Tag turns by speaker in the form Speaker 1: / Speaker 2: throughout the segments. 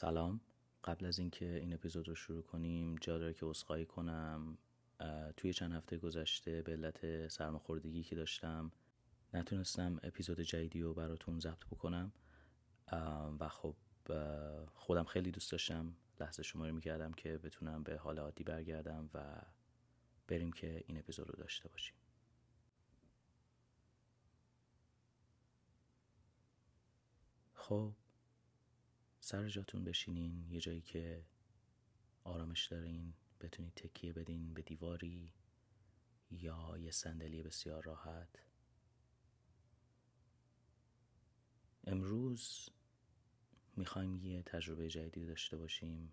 Speaker 1: سلام. قبل از اینکه این اپیزود رو شروع کنیم جا داره که عذرخواهی کنم. توی چند هفته گذشته به علت سرماخوردگی که داشتم نتونستم اپیزود جدیدی رو براتون ضبط بکنم. و خب خودم خیلی دوست داشتم. لحظه شماره می‌کردم که بتونم به حال عادی برگردم و بریم که این اپیزود رو داشته باشیم. خب سر جاتون بشینین یه جایی که آرامش دارین بتونید تکیه بدین به دیواری یا یه صندلی بسیار راحت. امروز می‌خوایم یه تجربه جدیدی داشته باشیم.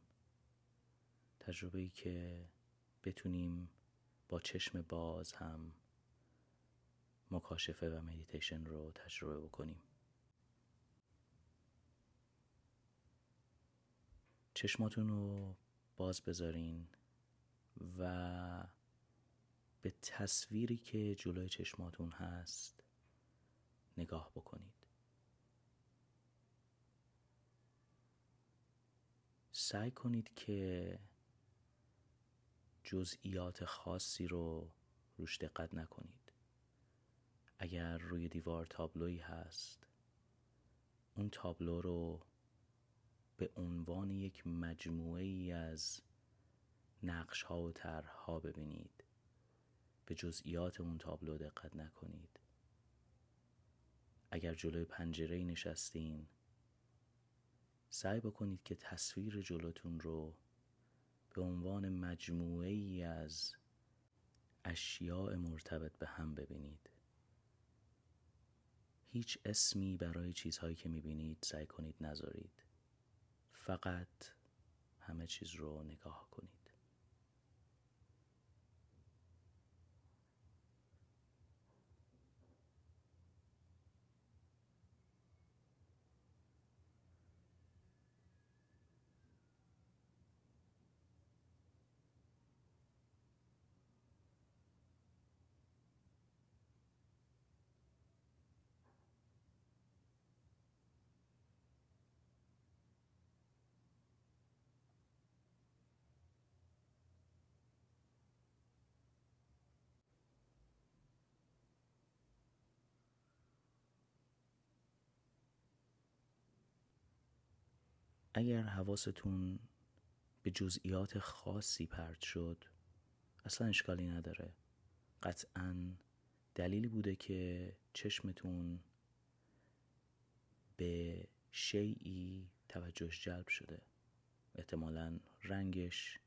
Speaker 1: تجربه ای که بتونیم با چشم باز هم مکاشفه و مدیتیشن رو تجربه بکنیم. چشماتون رو باز بذارین و به تصویری که جلوی چشماتون هست نگاه بکنید. سعی کنید که جزئیات خاصی رو روش دقت نکنید. اگر روی دیوار تابلویی هست اون تابلو رو به عنوان یک مجموعه ای از نقش ها و طرحها ببینید. به جزئیات اون تابلو دقت نکنید. اگر جلوی پنجره نشستین سعی بکنید که تصویر جلوتون رو به عنوان مجموعه ای از اشیاء مرتبط به هم ببینید. هیچ اسمی برای چیزهایی که می‌بینید سعی کنید نذارید. فقط همه چیز رو نگاه کنید اگر حواستون به جزئیات خاصی پرت شد اصلا اشکالی نداره. قطعا دلیلی بوده که چشمتون به شیعی توجهش جلب شده. احتمالا رنگش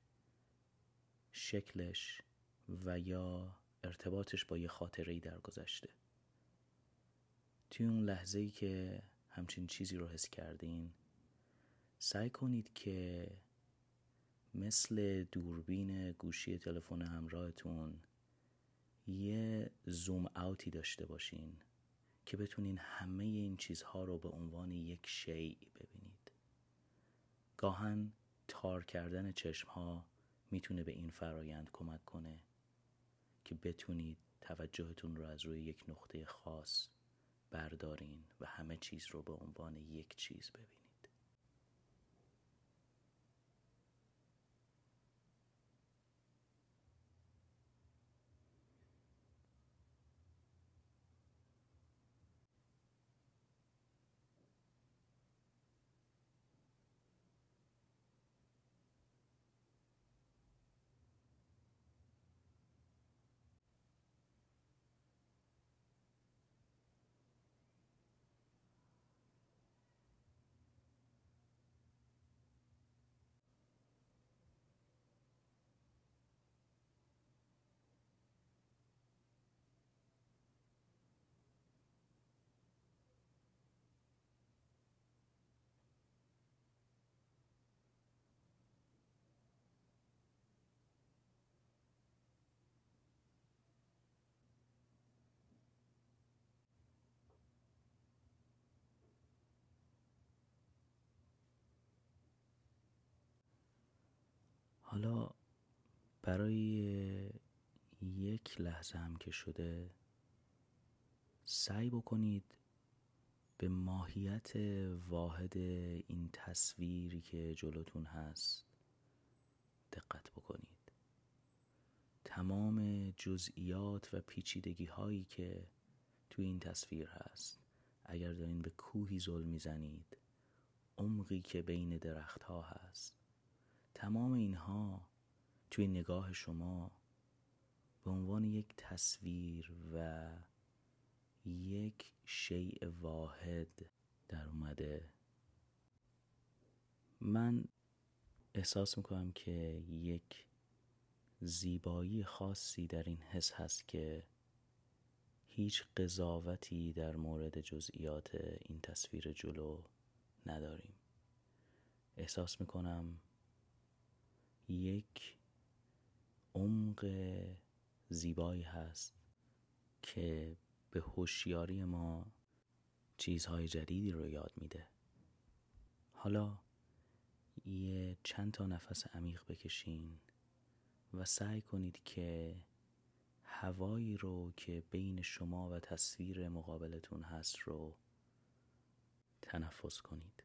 Speaker 1: شکلش و یا ارتباطش با یه خاطره ای در گذشته توی اون لحظه ای که همچین چیزی رو حس کردین سعی کنید که مثل دوربین گوشی تلفن همراهتون یه زوم اوتی داشته باشین که بتونین همه این چیزها رو به عنوان یک شیء ببینید. گاهن تار کردن چشم ها می‌تونه به این فرایند کمک کنه که بتونید توجهتون رو از روی یک نقطه خاص بردارین و همه چیز رو به عنوان یک چیز ببینید. حالا برای یک لحظه هم که شده سعی بکنید به ماهیت واحد این تصویری که جلوتون هست دقت بکنید. تمام جزئیات و پیچیدگی هایی که توی این تصویر هست اگر دارین به کوهی زل می‌زنید عمقی که بین درخت ها هست تمام اینها توی نگاه شما به عنوان یک تصویر و یک شیء واحد در اومده. من احساس می‌کنم که یک زیبایی خاصی در این حس هست که هیچ قضاوتی در مورد جزئیات این تصویر جلو نداریم. احساس می‌کنم یک عمق زیبایی هست که به هوشیاری ما چیزهای جدیدی رو یاد میده. حالا یه چند تا نفس عمیق بکشین و سعی کنید که هوایی رو که بین شما و تصویر مقابلتون هست رو تنفس کنید.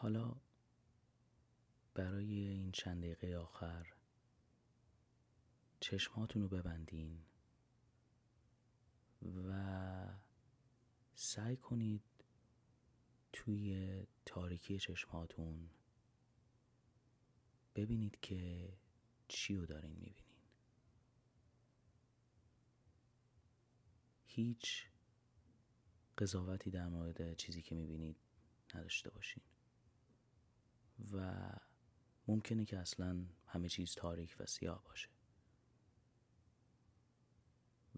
Speaker 1: حالا برای این چند دقیقه آخر چشماتون رو ببندین و سعی کنید توی تاریکی چشماتون ببینید که چی رو دارین می‌بینین. هیچ قضاوتی در مورد چیزی که می‌بینید نداشته باشین. و ممکنه که اصلا همه چیز تاریک و سیاه باشه.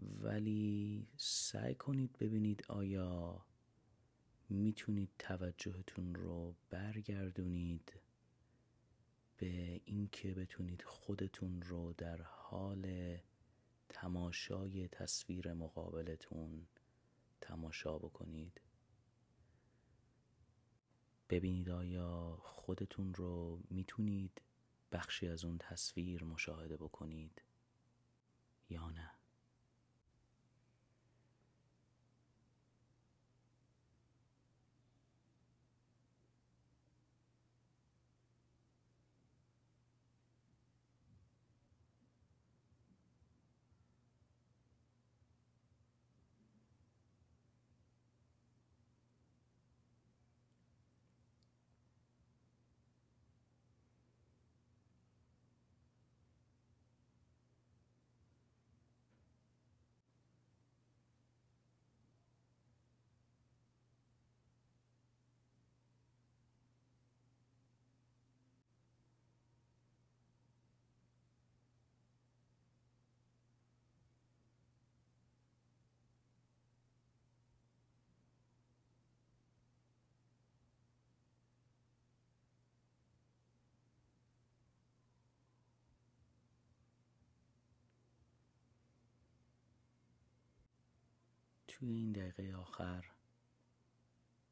Speaker 1: ولی سعی کنید ببینید آیا می‌تونید توجهتون رو برگردونید به اینکه بتونید خودتون رو در حال تماشای تصویر مقابلتون تماشا بکنید. ببینید آیا خودتون رو می‌تونید بخشی از اون تصویر مشاهده بکنید یا نه؟ توی این دقیقه آخر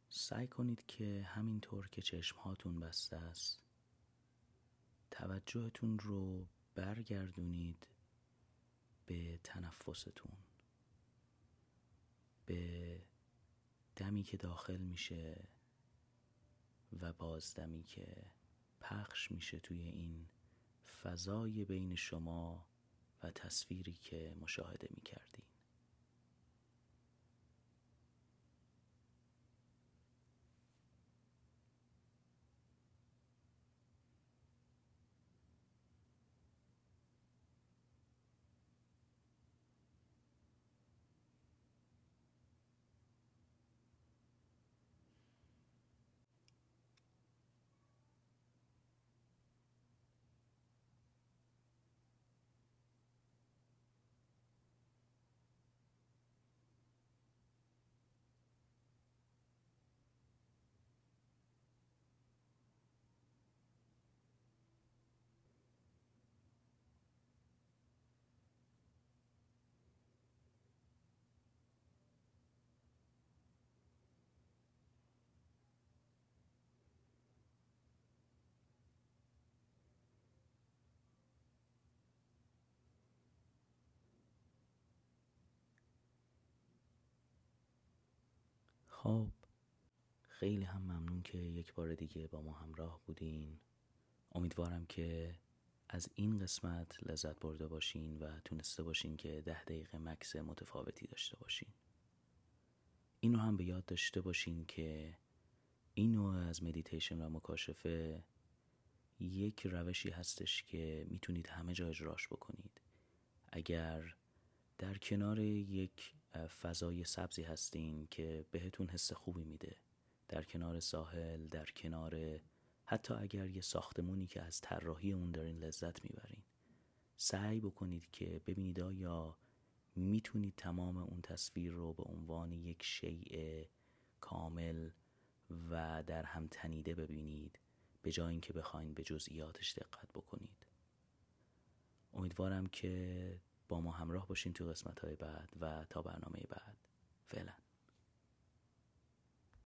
Speaker 1: سعی کنید که همینطور که چشمهاتون بسته است توجهتون رو برگردونید به تنفستون به دمی که داخل میشه و بازدمی که پخش میشه توی این فضای بین شما و تصویری که مشاهده می خب خیلی هم ممنون که یک بار دیگه با ما همراه بودین. امیدوارم که از این قسمت لذت برده باشین و تونسته باشین که ده دقیقه مکس متفاوتی داشته باشین. این رو هم به یاد داشته باشین که این نوع از مدیتیشن و مکاشفه یک روشی هستش که می‌تونید همه جا اجراش بکنید. اگر در کنار یک فضای سبزی هستین که بهتون حس خوبی میده. در کنار ساحل در کنار حتی اگر یه ساختمونی که از طراحی اون دارین لذت می‌برین. سعی بکنید که ببینید آیا می‌تونید تمام اون تصویر رو به عنوان یک شیء کامل و در هم تنیده ببینید به جای اینکه بخواین به جزئیاتش دقت بکنید. امیدوارم که با ما همراه باشین تو قسمت های بعد و تا برنامه بعد. فعلا.